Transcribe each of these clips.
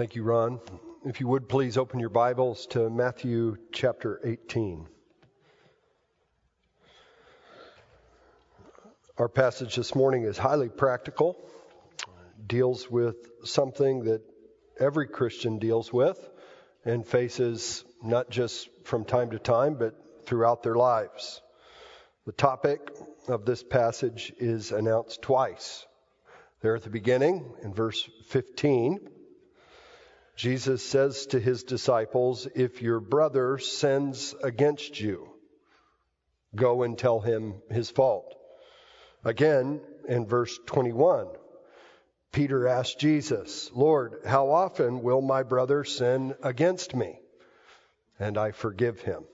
Thank you, Ron. If you would please open your Bibles to Matthew chapter 18. Our passage this morning is highly practical, deals with something that every Christian deals with and faces not just from time to time, but throughout their lives. The topic of this passage is announced twice. There at the beginning, in verse 15, Jesus says to his disciples, If your brother sins against you, go and tell him his fault. Again, in verse 21, Peter asked Jesus, Lord, how often will my brother sin against me? And I forgive him.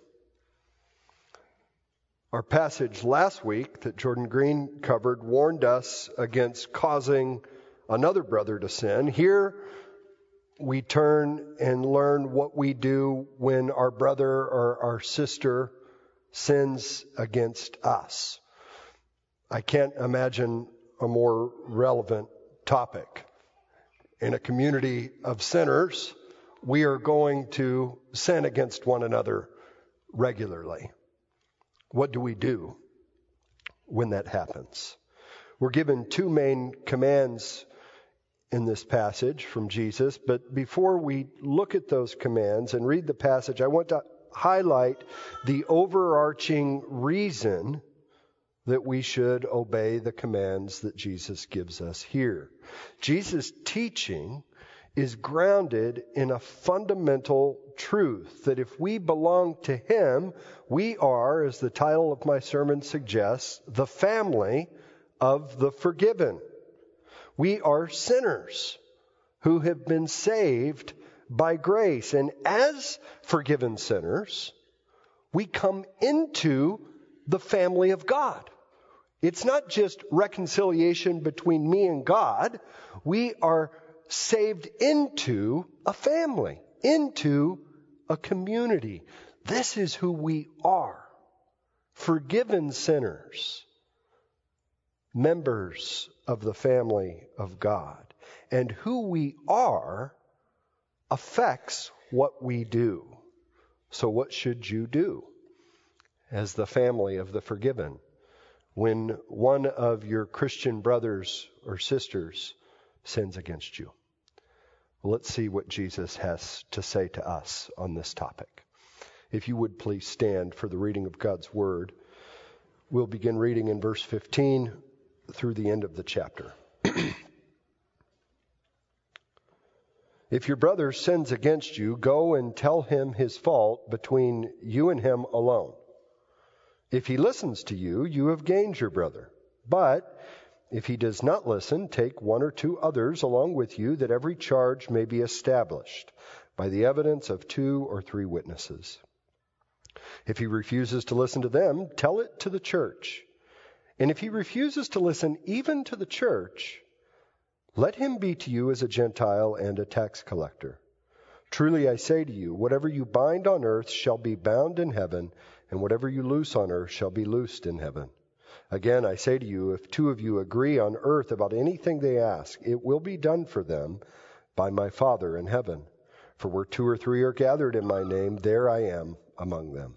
Our passage last week that Jordan Green covered warned us against causing another brother to sin. Here, we turn and learn what we do when our brother or our sister sins against us. I can't imagine a more relevant topic. In a community of sinners, we are going to sin against one another regularly. What do we do when that happens? We're given two main commands in this passage from Jesus. But before we look at those commands and read the passage, I want to highlight the overarching reason that we should obey the commands that Jesus gives us here. Jesus' teaching is grounded in a fundamental truth that if we belong to Him, we are, as the title of my sermon suggests, the family of the forgiven. We are sinners who have been saved by grace. And as forgiven sinners, we come into the family of God. It's not just reconciliation between me and God. We are saved into a family, into a community. This is who we are. Forgiven sinners members of the family of God. And who we are affects what we do. So, what should you do as the family of the forgiven when one of your Christian brothers or sisters sins against you? Well, let's see what Jesus has to say to us on this topic. If you would please stand for the reading of God's Word. We'll begin reading in verse 15 through the end of the chapter. if your brother sins against you, go and tell him his fault between you and him alone. If he listens to you, you have gained your brother. But if he does not listen, take one or two others along with you, that every charge may be established by the evidence of two or three witnesses. If he refuses to listen to them, tell it to the church. And if he refuses to listen even to the church, let him be to you as a Gentile and a tax collector. Truly I say to you, whatever you bind on earth shall be bound in heaven, and whatever you loose on earth shall be loosed in heaven. Again, I say to you, if two of you agree on earth about anything they ask, it will be done for them by my Father in heaven. For where two or three are gathered in my name, there I am among them.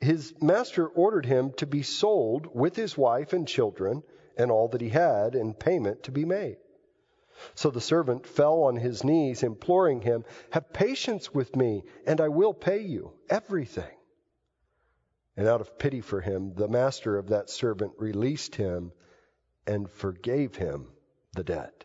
his master ordered him to be sold with his wife and children and all that he had, and payment to be made. So the servant fell on his knees, imploring him, Have patience with me, and I will pay you everything. And out of pity for him, the master of that servant released him and forgave him the debt.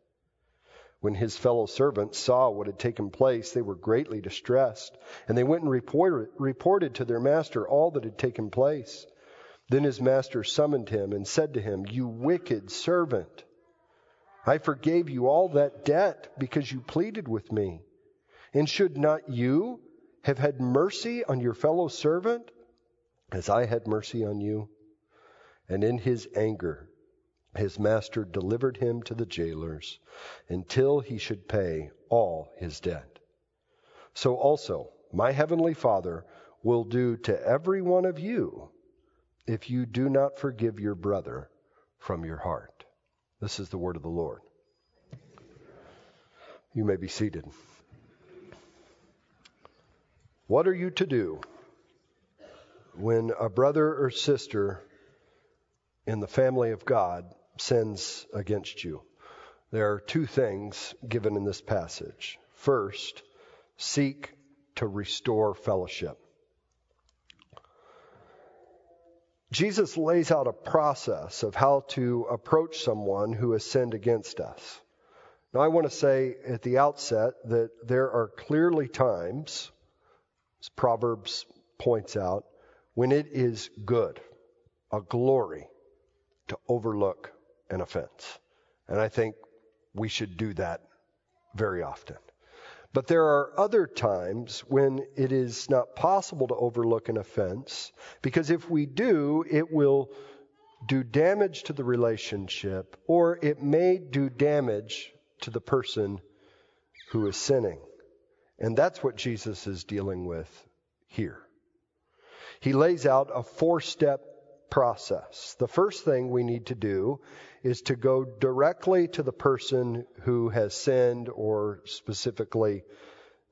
When his fellow servants saw what had taken place, they were greatly distressed, and they went and reported, reported to their master all that had taken place. Then his master summoned him and said to him, You wicked servant! I forgave you all that debt because you pleaded with me. And should not you have had mercy on your fellow servant as I had mercy on you? And in his anger, his master delivered him to the jailers until he should pay all his debt. So also, my heavenly Father will do to every one of you if you do not forgive your brother from your heart. This is the word of the Lord. You may be seated. What are you to do when a brother or sister in the family of God sins against you? There are two things given in this passage. First, seek to restore fellowship. Jesus lays out a process of how to approach someone who has sinned against us. Now, I want to say at the outset that there are clearly times, as Proverbs points out, when it is good, a glory, to overlook an offense. And I think we should do that very often. But there are other times when it is not possible to overlook an offense, because if we do, it will do damage to the relationship, or it may do damage to the person who is sinning. And that's what Jesus is dealing with here. He lays out a four step process. The first thing we need to do is to go directly to the person who has sinned or specifically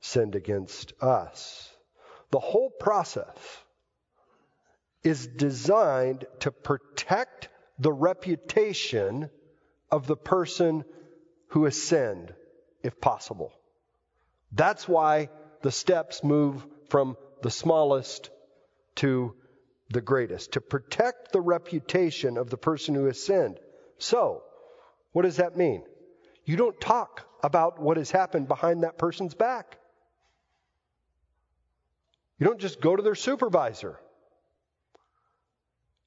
sinned against us. The whole process is designed to protect the reputation of the person who has sinned, if possible. That's why the steps move from the smallest to the greatest, to protect the reputation of the person who has sinned. So, what does that mean? You don't talk about what has happened behind that person's back. You don't just go to their supervisor.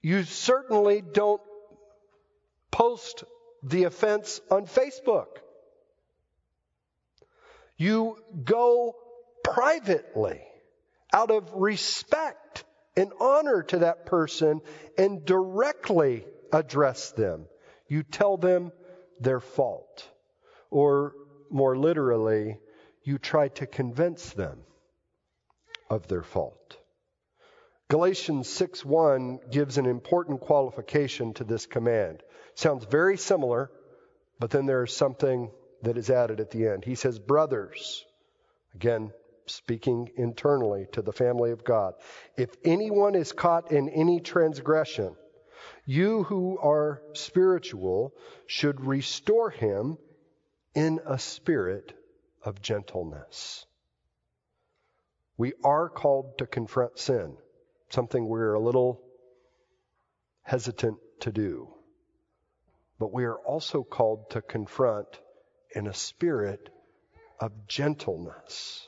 You certainly don't post the offense on Facebook. You go privately out of respect and honor to that person and directly address them. You tell them their fault. Or more literally, you try to convince them of their fault. Galatians 6:1 gives an important qualification to this command. Sounds very similar, but then there's something that is added at the end. He says, "Brothers, again speaking internally to the family of God, if anyone is caught in any transgression, you who are spiritual should restore him in a spirit of gentleness." We are called to confront sin, something we're a little hesitant to do. But we are also called to confront in a spirit of gentleness.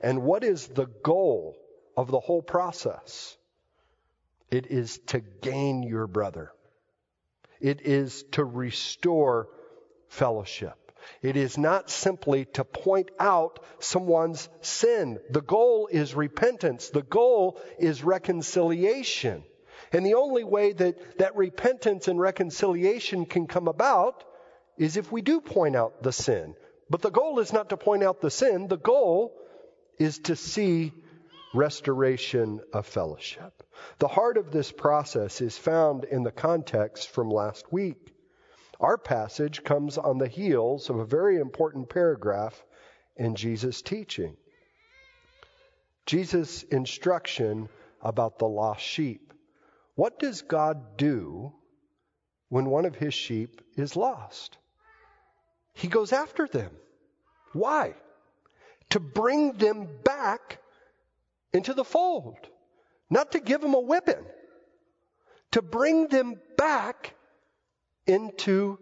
And what is the goal of the whole process? It is to gain your brother. It is to restore fellowship. It is not simply to point out someone's sin. The goal is repentance. The goal is reconciliation. And the only way that, that repentance and reconciliation can come about is if we do point out the sin. But the goal is not to point out the sin. The goal is to see restoration of fellowship. The heart of this process is found in the context from last week. Our passage comes on the heels of a very important paragraph in Jesus' teaching. Jesus' instruction about the lost sheep. What does God do when one of his sheep is lost? He goes after them. Why? To bring them back into the fold, not to give them a whipping, to bring them back into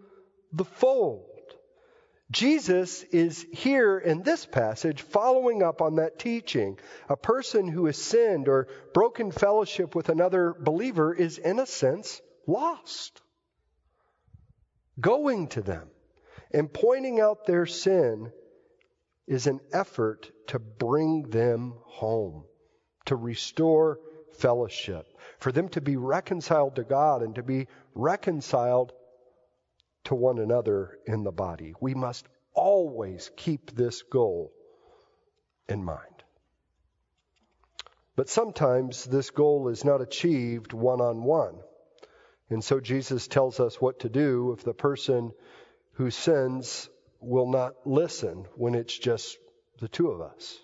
the fold. Jesus is here in this passage following up on that teaching. A person who has sinned or broken fellowship with another believer is, in a sense, lost. Going to them and pointing out their sin is an effort to bring them home, to restore fellowship, for them to be reconciled to God and to be reconciled to one another in the body. We must always keep this goal in mind. But sometimes this goal is not achieved one on one. And so Jesus tells us what to do if the person who sins will not listen when it's just the two of us.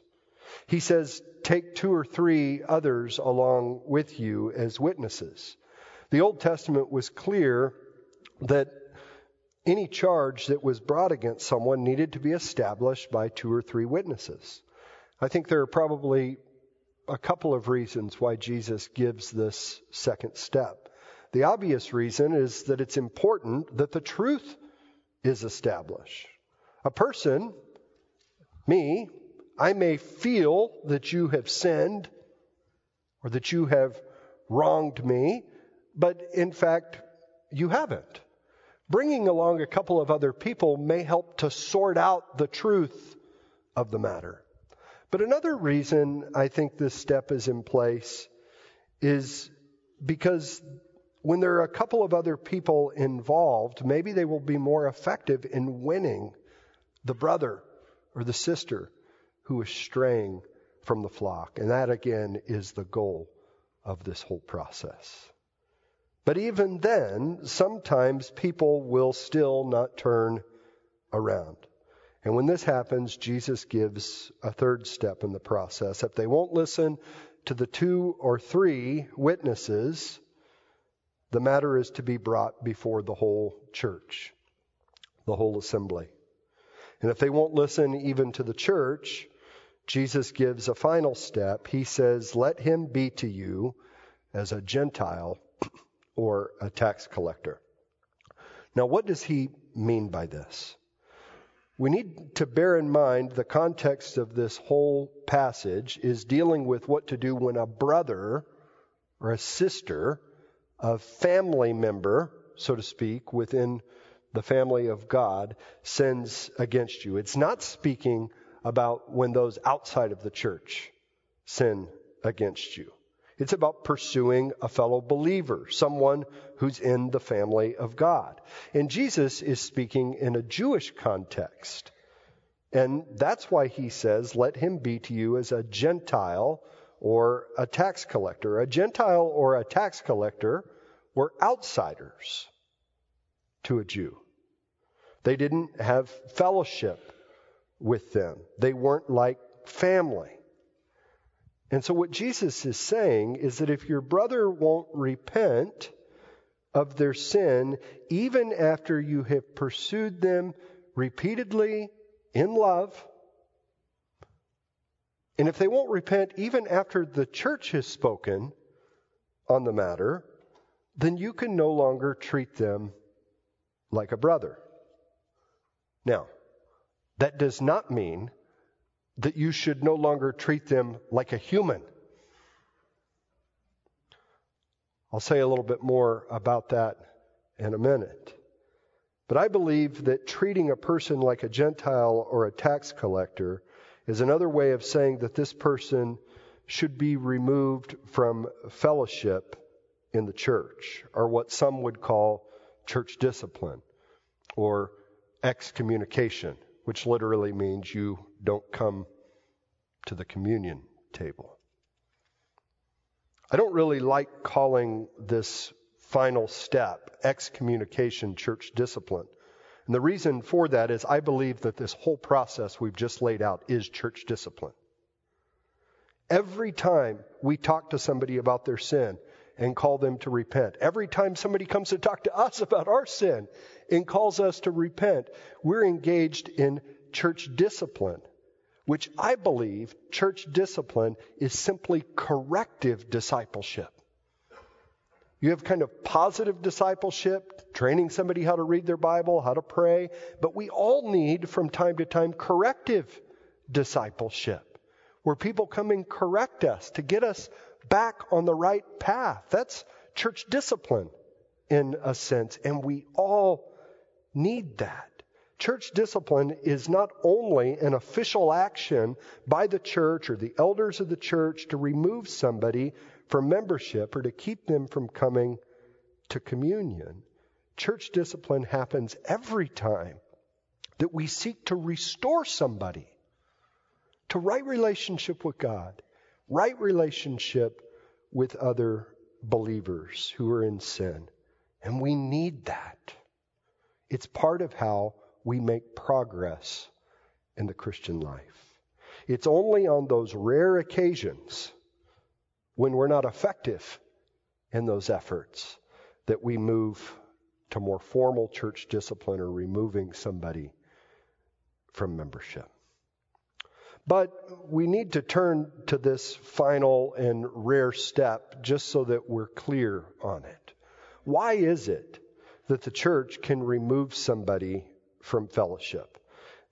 He says, Take two or three others along with you as witnesses. The Old Testament was clear that any charge that was brought against someone needed to be established by two or three witnesses. I think there are probably a couple of reasons why Jesus gives this second step. The obvious reason is that it's important that the truth is established. A person, me, I may feel that you have sinned or that you have wronged me, but in fact, you haven't. Bringing along a couple of other people may help to sort out the truth of the matter. But another reason I think this step is in place is because when there are a couple of other people involved, maybe they will be more effective in winning the brother or the sister who is straying from the flock. And that again is the goal of this whole process. But even then, sometimes people will still not turn around. And when this happens, Jesus gives a third step in the process. If they won't listen to the two or three witnesses, the matter is to be brought before the whole church, the whole assembly. And if they won't listen even to the church, Jesus gives a final step. He says, Let him be to you as a Gentile or a tax collector. Now, what does he mean by this? We need to bear in mind the context of this whole passage is dealing with what to do when a brother or a sister, a family member, so to speak, within the family of God, sins against you. It's not speaking about when those outside of the church sin against you. It's about pursuing a fellow believer, someone who's in the family of God. And Jesus is speaking in a Jewish context. And that's why he says, Let him be to you as a Gentile or a tax collector. A Gentile or a tax collector were outsiders to a Jew. They didn't have fellowship with them, they weren't like family. And so, what Jesus is saying is that if your brother won't repent of their sin, even after you have pursued them repeatedly in love, and if they won't repent even after the church has spoken on the matter, then you can no longer treat them like a brother. Now, that does not mean that you should no longer treat them like a human. I'll say a little bit more about that in a minute. But I believe that treating a person like a Gentile or a tax collector is another way of saying that this person should be removed from fellowship in the church, or what some would call church discipline or excommunication which literally means you don't come to the communion table. I don't really like calling this final step excommunication church discipline. And the reason for that is I believe that this whole process we've just laid out is church discipline. Every time we talk to somebody about their sin and call them to repent, every time somebody comes to talk to us about our sin and calls us to repent, we're engaged in church discipline. which I believe church discipline is simply corrective discipleship. You have kind of positive discipleship, training somebody how to read their Bible, how to pray, but we all need from time to time corrective discipleship where people come and correct us to get us back on the right path. That's church discipline in a sense, and we all need that. Church discipline is not only an official action by the church or the elders of the church to remove somebody from membership or to keep them from coming to communion. Church discipline happens every time that we seek to restore somebody to right relationship with God, right relationship with other believers who are in sin. And we need that. It's part of how we make progress in the Christian life. It's only on those rare occasions when we're not effective in those efforts that we move to more formal church discipline or removing somebody from membership. But we need to turn to this final and rare step just so that we're clear on it. Why is it that the church can remove somebody from fellowship?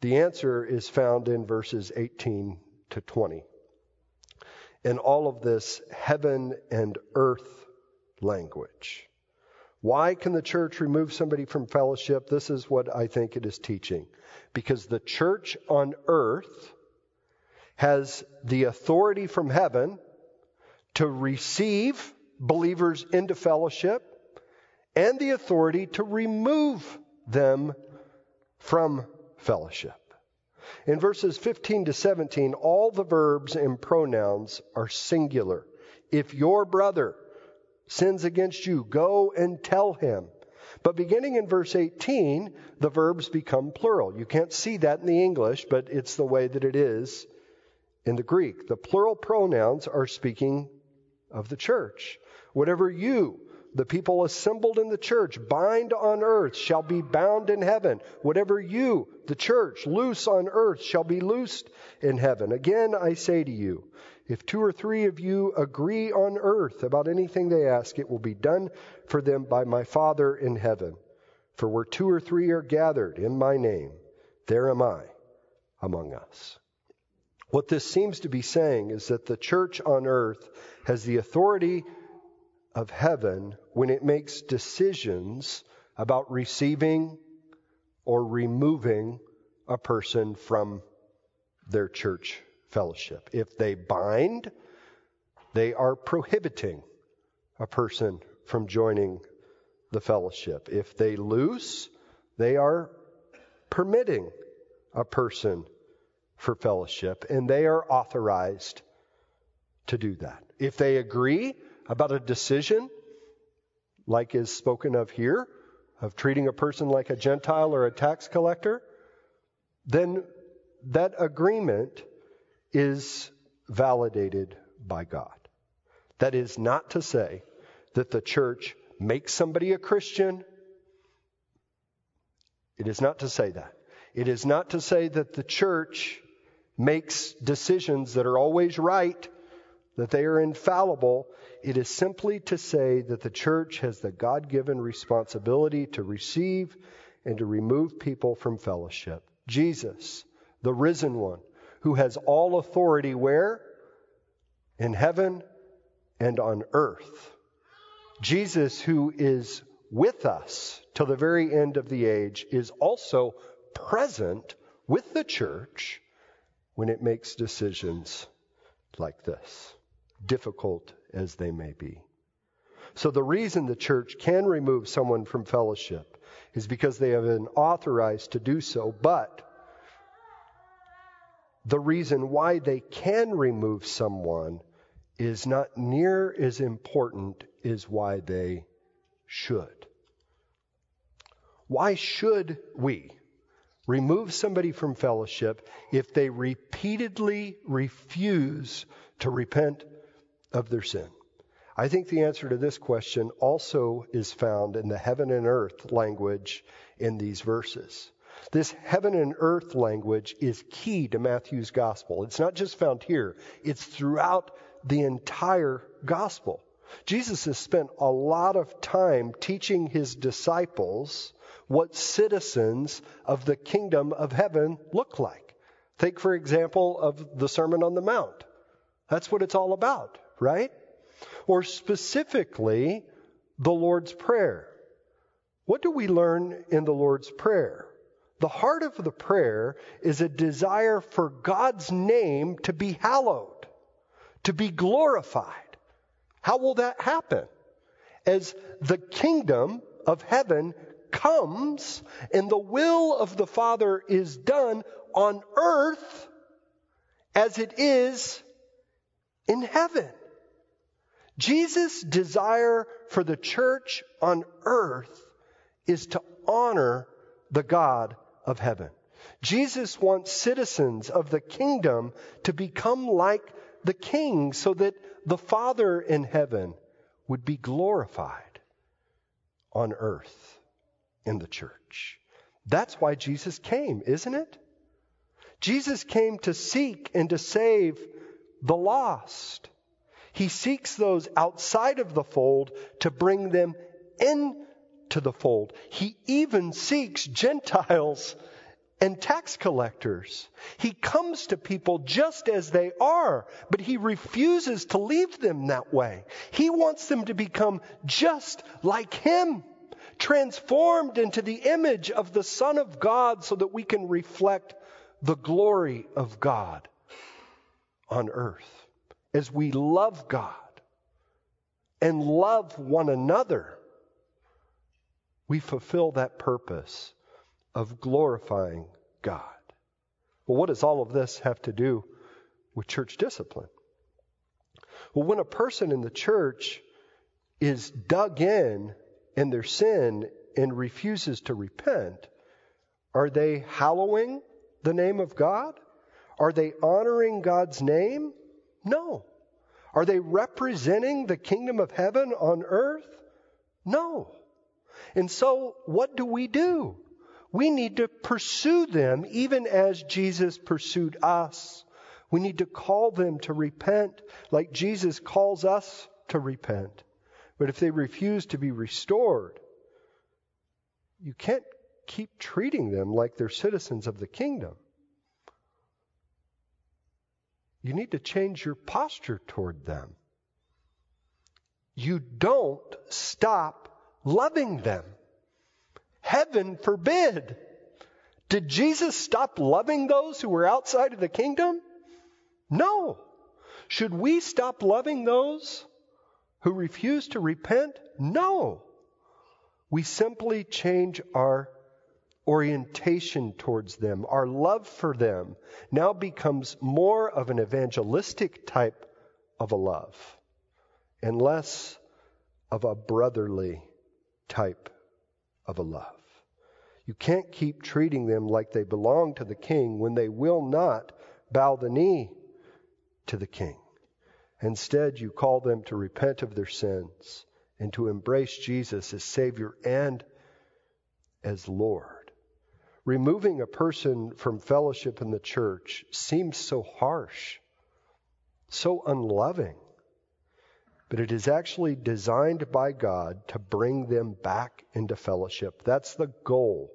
The answer is found in verses 18 to 20. In all of this heaven and earth language. Why can the church remove somebody from fellowship? This is what I think it is teaching. Because the church on earth has the authority from heaven to receive believers into fellowship and the authority to remove them from fellowship. In verses 15 to 17, all the verbs and pronouns are singular. If your brother sins against you, go and tell him. But beginning in verse 18, the verbs become plural. You can't see that in the English, but it's the way that it is in the Greek. The plural pronouns are speaking of the church. Whatever you, the people assembled in the church, bind on earth shall be bound in heaven. Whatever you, the church, loose on earth shall be loosed in heaven. Again, I say to you, if two or three of you agree on earth about anything they ask, it will be done for them by my Father in heaven. For where two or three are gathered in my name, there am I among us. What this seems to be saying is that the church on earth has the authority of heaven when it makes decisions about receiving or removing a person from their church fellowship. If they bind, they are prohibiting a person from joining the fellowship. If they loose, they are permitting a person for fellowship, and they are authorized to do that. If they agree about a decision, like is spoken of here, of treating a person like a Gentile or a tax collector, then that agreement is validated by God. That is not to say that the church makes somebody a Christian. It is not to say that. It is not to say that the church makes decisions that are always right, that they are infallible. It is simply to say that the church has the God given responsibility to receive and to remove people from fellowship. Jesus, the risen one, who has all authority where? In heaven and on earth. Jesus, who is with us till the very end of the age, is also present with the church when it makes decisions like this, difficult as they may be. So, the reason the church can remove someone from fellowship is because they have been authorized to do so, but the reason why they can remove someone is not near as important as why they should. Why should we? Remove somebody from fellowship if they repeatedly refuse to repent of their sin? I think the answer to this question also is found in the heaven and earth language in these verses. This heaven and earth language is key to Matthew's gospel. It's not just found here, it's throughout the entire gospel. Jesus has spent a lot of time teaching his disciples what citizens of the kingdom of heaven look like. Take, for example, of the Sermon on the Mount. That's what it's all about, right? Or specifically, the Lord's Prayer. What do we learn in the Lord's Prayer? The heart of the prayer is a desire for God's name to be hallowed, to be glorified. How will that happen? As the kingdom of heaven comes and the will of the Father is done on earth as it is in heaven. Jesus' desire for the church on earth is to honor the God of heaven. Jesus wants citizens of the kingdom to become like the king so that the Father in heaven would be glorified on earth in the church. That's why Jesus came, isn't it? Jesus came to seek and to save the lost. He seeks those outside of the fold to bring them into the fold. He even seeks Gentiles and tax collectors. He comes to people just as they are, but he refuses to leave them that way. He wants them to become just like him, transformed into the image of the Son of God so that we can reflect the glory of God on earth. As we love God and love one another, we fulfill that purpose of glorifying God. Well, what does all of this have to do with church discipline? Well, when a person in the church is dug in in their sin and refuses to repent, are they hallowing the name of God? Are they honoring God's name? No. Are they representing the kingdom of heaven on earth? No. And so, what do we do? We need to pursue them even as Jesus pursued us. We need to call them to repent like Jesus calls us to repent. But if they refuse to be restored, you can't keep treating them like they're citizens of the kingdom. You need to change your posture toward them. You don't stop loving them. Heaven forbid. Did Jesus stop loving those who were outside of the kingdom? No. Should we stop loving those who refuse to repent? No. We simply change our orientation towards them, our love for them, now becomes more of an evangelistic type of a love and less of a brotherly type of a love. You can't keep treating them like they belong to the king when they will not bow the knee to the king. Instead, you call them to repent of their sins and to embrace Jesus as Savior and as Lord. Removing a person from fellowship in the church seems so harsh, so unloving. But it is actually designed by God to bring them back into fellowship. That's the goal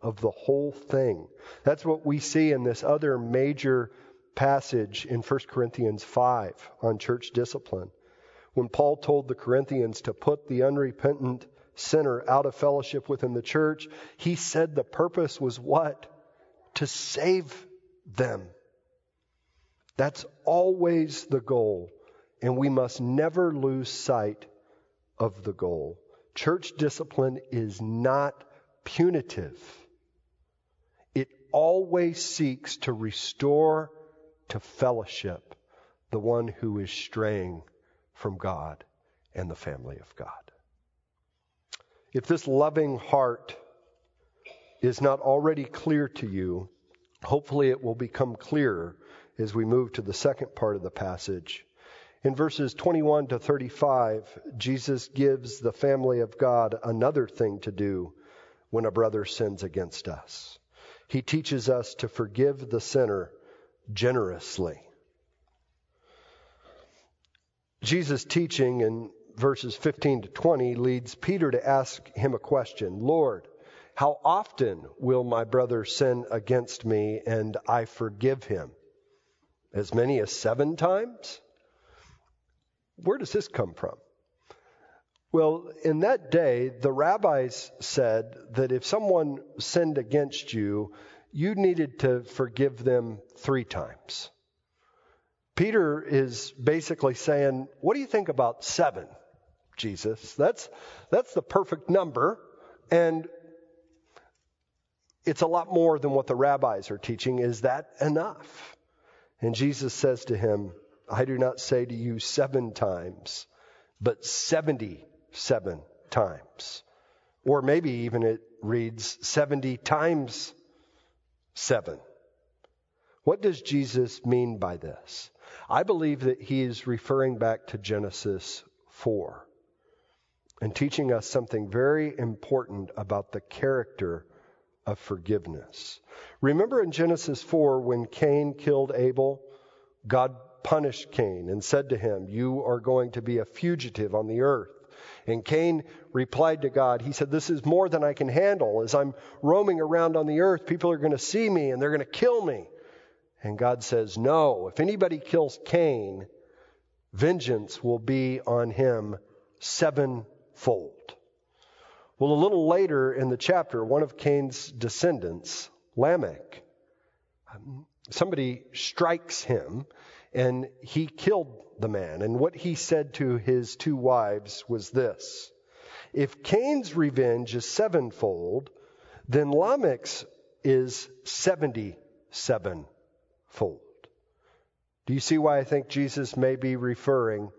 of the whole thing. That's what we see in this other major passage in 1 Corinthians 5 on church discipline. When Paul told the Corinthians to put the unrepentant sinner out of fellowship within the church, he said the purpose was what? To save them. That's always the goal, and we must never lose sight of the goal. Church discipline is not punitive, it always seeks to restore to fellowship the one who is straying from God and the family of God. If this loving heart is not already clear to you, hopefully it will become clearer as we move to the second part of the passage. In verses 21 to 35, Jesus gives the family of God another thing to do when a brother sins against us. He teaches us to forgive the sinner generously. Jesus' teaching in verses 15 to 20 leads Peter to ask him a question Lord, how often will my brother sin against me and I forgive him? As many as seven times? Where does this come from? Well, in that day, the rabbis said that if someone sinned against you, you needed to forgive them three times. Peter is basically saying, What do you think about seven, Jesus? That's, that's the perfect number. And it's a lot more than what the rabbis are teaching. Is that enough? And Jesus says to him, I do not say to you seven times, but 77 times. Or maybe even it reads 70 times seven. What does Jesus mean by this? I believe that he is referring back to Genesis 4 and teaching us something very important about the character of forgiveness. Remember in Genesis 4 when Cain killed Abel, God punished Cain and said to him, You are going to be a fugitive on the earth. And Cain replied to God, He said, This is more than I can handle. As I'm roaming around on the earth, people are going to see me and they're going to kill me. And God says, No, if anybody kills Cain, vengeance will be on him sevenfold. Well, a little later in the chapter, one of Cain's descendants, Lamech, um, somebody strikes him and he killed the man. And what he said to his two wives was this If Cain's revenge is sevenfold, then Lamech's is 77 fold. Do you see why I think Jesus may be referring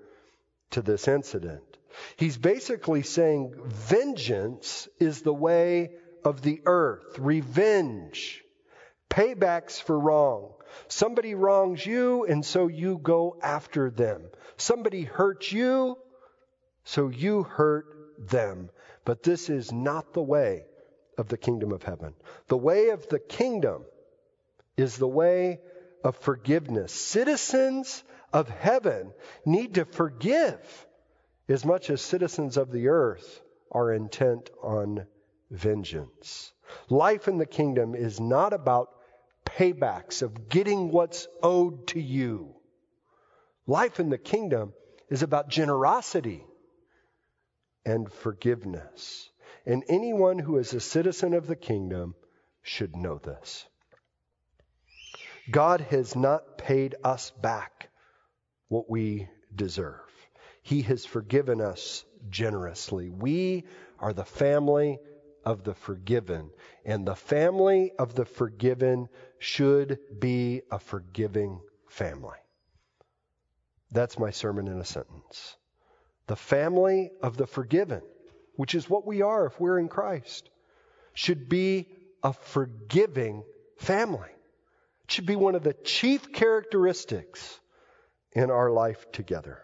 to this incident? He's basically saying vengeance is the way of the earth, revenge, paybacks for wrong. Somebody wrongs you, and so you go after them. Somebody hurts you, so you hurt them. But this is not the way of the kingdom of heaven. The way of the kingdom is the way of forgiveness. Citizens of heaven need to forgive as much as citizens of the earth are intent on vengeance. Life in the kingdom is not about paybacks of getting what's owed to you. Life in the kingdom is about generosity and forgiveness. And anyone who is a citizen of the kingdom should know this. God has not paid us back what we deserve. He has forgiven us generously. We are the family of the forgiven, and the family of the forgiven should be a forgiving family. That's my sermon in a sentence. The family of the forgiven, which is what we are if we're in Christ, should be a forgiving family It should be one of the chief characteristics in our life together.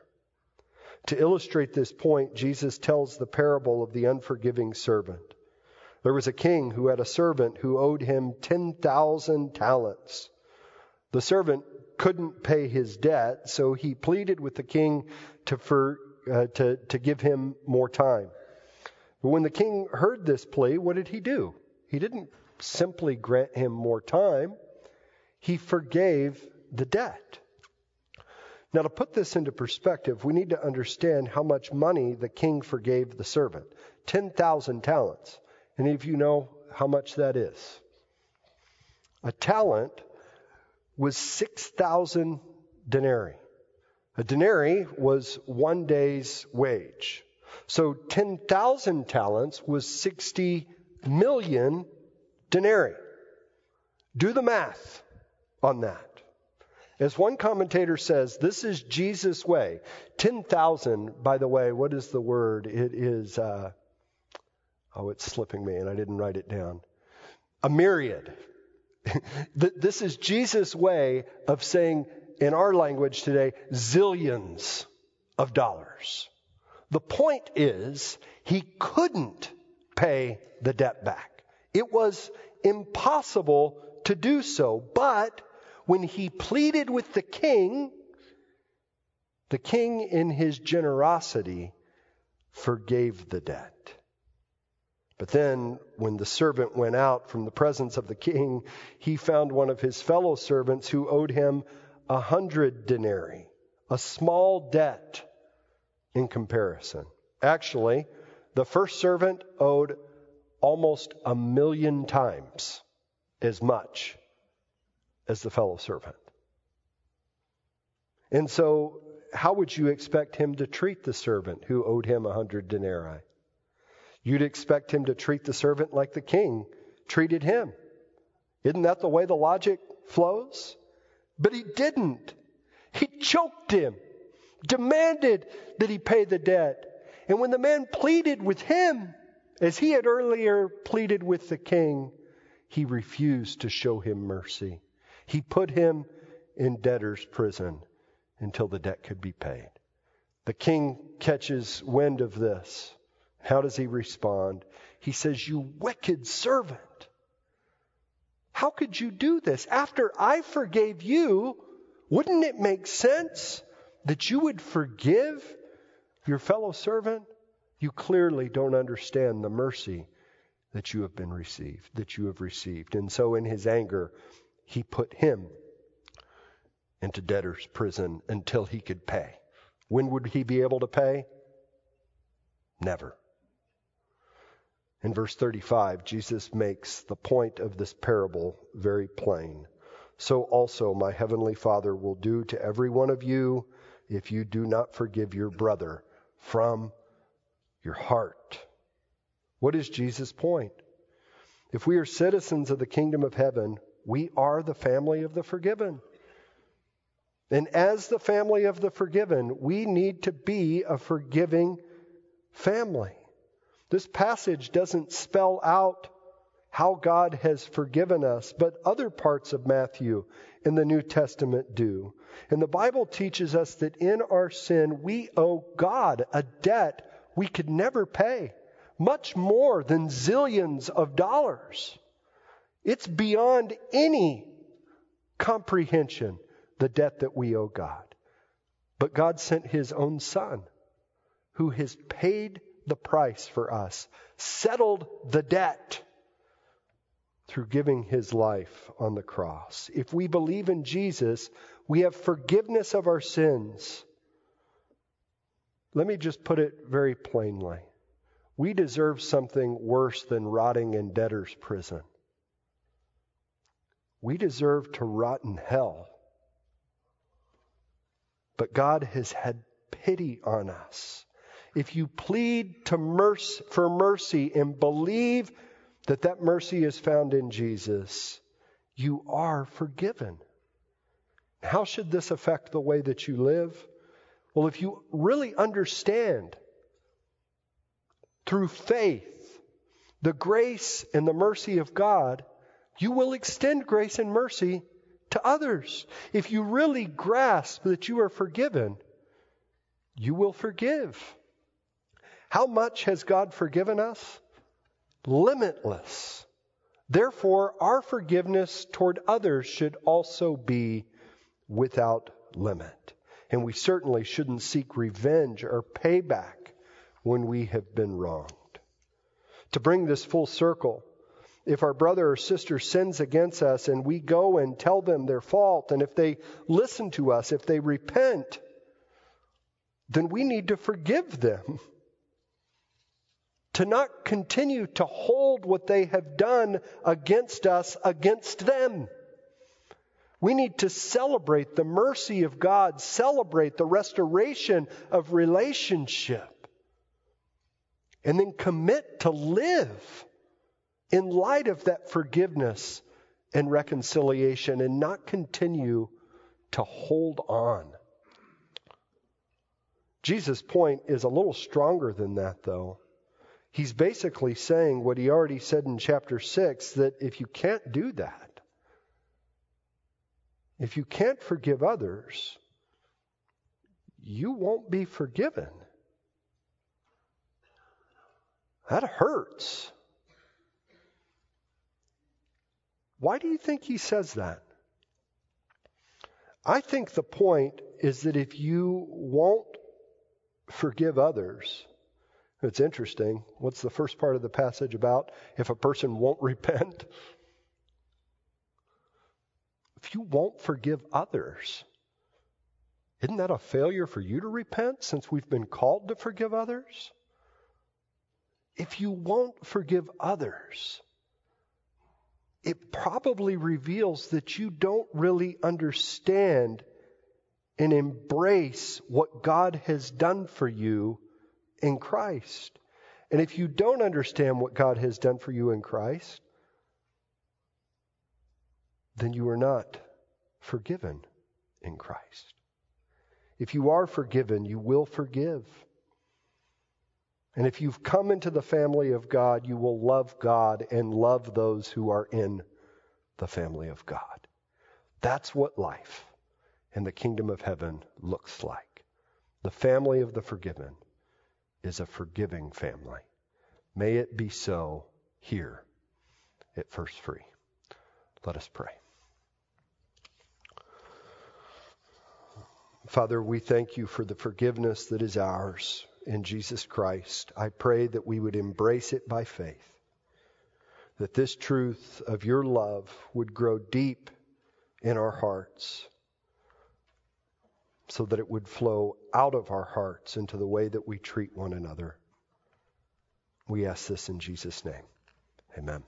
To illustrate this point, Jesus tells the parable of the unforgiving servant. There was a king who had a servant who owed him 10,000 talents. The servant couldn't pay his debt, so he pleaded with the king to, for, uh, to, to give him more time. But when the king heard this plea, what did he do? He didn't simply grant him more time he forgave the debt. Now, to put this into perspective, we need to understand how much money the king forgave the servant 10,000 talents. Any of you know how much that is? A talent was 6,000 denarii. A denarii was one day's wage. So 10,000 talents was 60 million denarii. Do the math on that. As one commentator says, this is Jesus' way. 10,000, by the way, what is the word? It is, uh, oh, it's slipping me and I didn't write it down. A myriad. this is Jesus' way of saying, in our language today, zillions of dollars. The point is, he couldn't pay the debt back. It was impossible to do so. But when he pleaded with the king, the king, in his generosity, forgave the debt. But then, when the servant went out from the presence of the king, he found one of his fellow servants who owed him a hundred denarii, a small debt in comparison. Actually, the first servant owed almost a million times as much as the fellow servant. And so, how would you expect him to treat the servant who owed him a hundred denarii? You'd expect him to treat the servant like the king treated him. Isn't that the way the logic flows? But he didn't. He choked him, demanded that he pay the debt. And when the man pleaded with him, as he had earlier pleaded with the king, he refused to show him mercy. He put him in debtor's prison until the debt could be paid. The king catches wind of this. How does he respond? He says, You wicked servant. How could you do this? After I forgave you, wouldn't it make sense that you would forgive your fellow servant? You clearly don't understand the mercy that you have been received, that you have received. And so in his anger, he put him into debtor's prison until he could pay. When would he be able to pay? Never. In verse 35, Jesus makes the point of this parable very plain. So also my heavenly Father will do to every one of you if you do not forgive your brother from your heart. What is Jesus' point? If we are citizens of the kingdom of heaven, we are the family of the forgiven. And as the family of the forgiven, we need to be a forgiving family. This passage doesn't spell out how God has forgiven us, but other parts of Matthew in the New Testament do. And the Bible teaches us that in our sin, we owe God a debt we could never pay, much more than zillions of dollars. It's beyond any comprehension, the debt that we owe God. But God sent his own Son, who has paid the price for us, settled the debt through giving his life on the cross. If we believe in Jesus, we have forgiveness of our sins. Let me just put it very plainly. We deserve something worse than rotting in debtor's prison. We deserve to rot in hell. But God has had pity on us. If you plead to mercy, for mercy and believe that that mercy is found in Jesus, you are forgiven. How should this affect the way that you live? Well, if you really understand through faith the grace and the mercy of God, you will extend grace and mercy to others. If you really grasp that you are forgiven, you will forgive. How much has God forgiven us? Limitless. Therefore, our forgiveness toward others should also be without limit. And we certainly shouldn't seek revenge or payback when we have been wronged. To bring this full circle, if our brother or sister sins against us and we go and tell them their fault, and if they listen to us, if they repent, then we need to forgive them. To not continue to hold what they have done against us against them. We need to celebrate the mercy of God, celebrate the restoration of relationship, and then commit to live in light of that forgiveness and reconciliation and not continue to hold on. Jesus' point is a little stronger than that, though. He's basically saying what he already said in chapter 6 that if you can't do that, if you can't forgive others, you won't be forgiven. That hurts. Why do you think he says that? I think the point is that if you won't forgive others, it's interesting. What's the first part of the passage about? If a person won't repent, if you won't forgive others, isn't that a failure for you to repent since we've been called to forgive others? If you won't forgive others, it probably reveals that you don't really understand and embrace what God has done for you in Christ. And if you don't understand what God has done for you in Christ, then you are not forgiven in Christ. If you are forgiven, you will forgive. And if you've come into the family of God, you will love God and love those who are in the family of God. That's what life in the kingdom of heaven looks like. The family of the forgiven is a forgiving family. May it be so here at First Free. Let us pray. Father, we thank you for the forgiveness that is ours in Jesus Christ. I pray that we would embrace it by faith, that this truth of your love would grow deep in our hearts, so that it would flow out of our hearts into the way that we treat one another. We ask this in Jesus' name. Amen.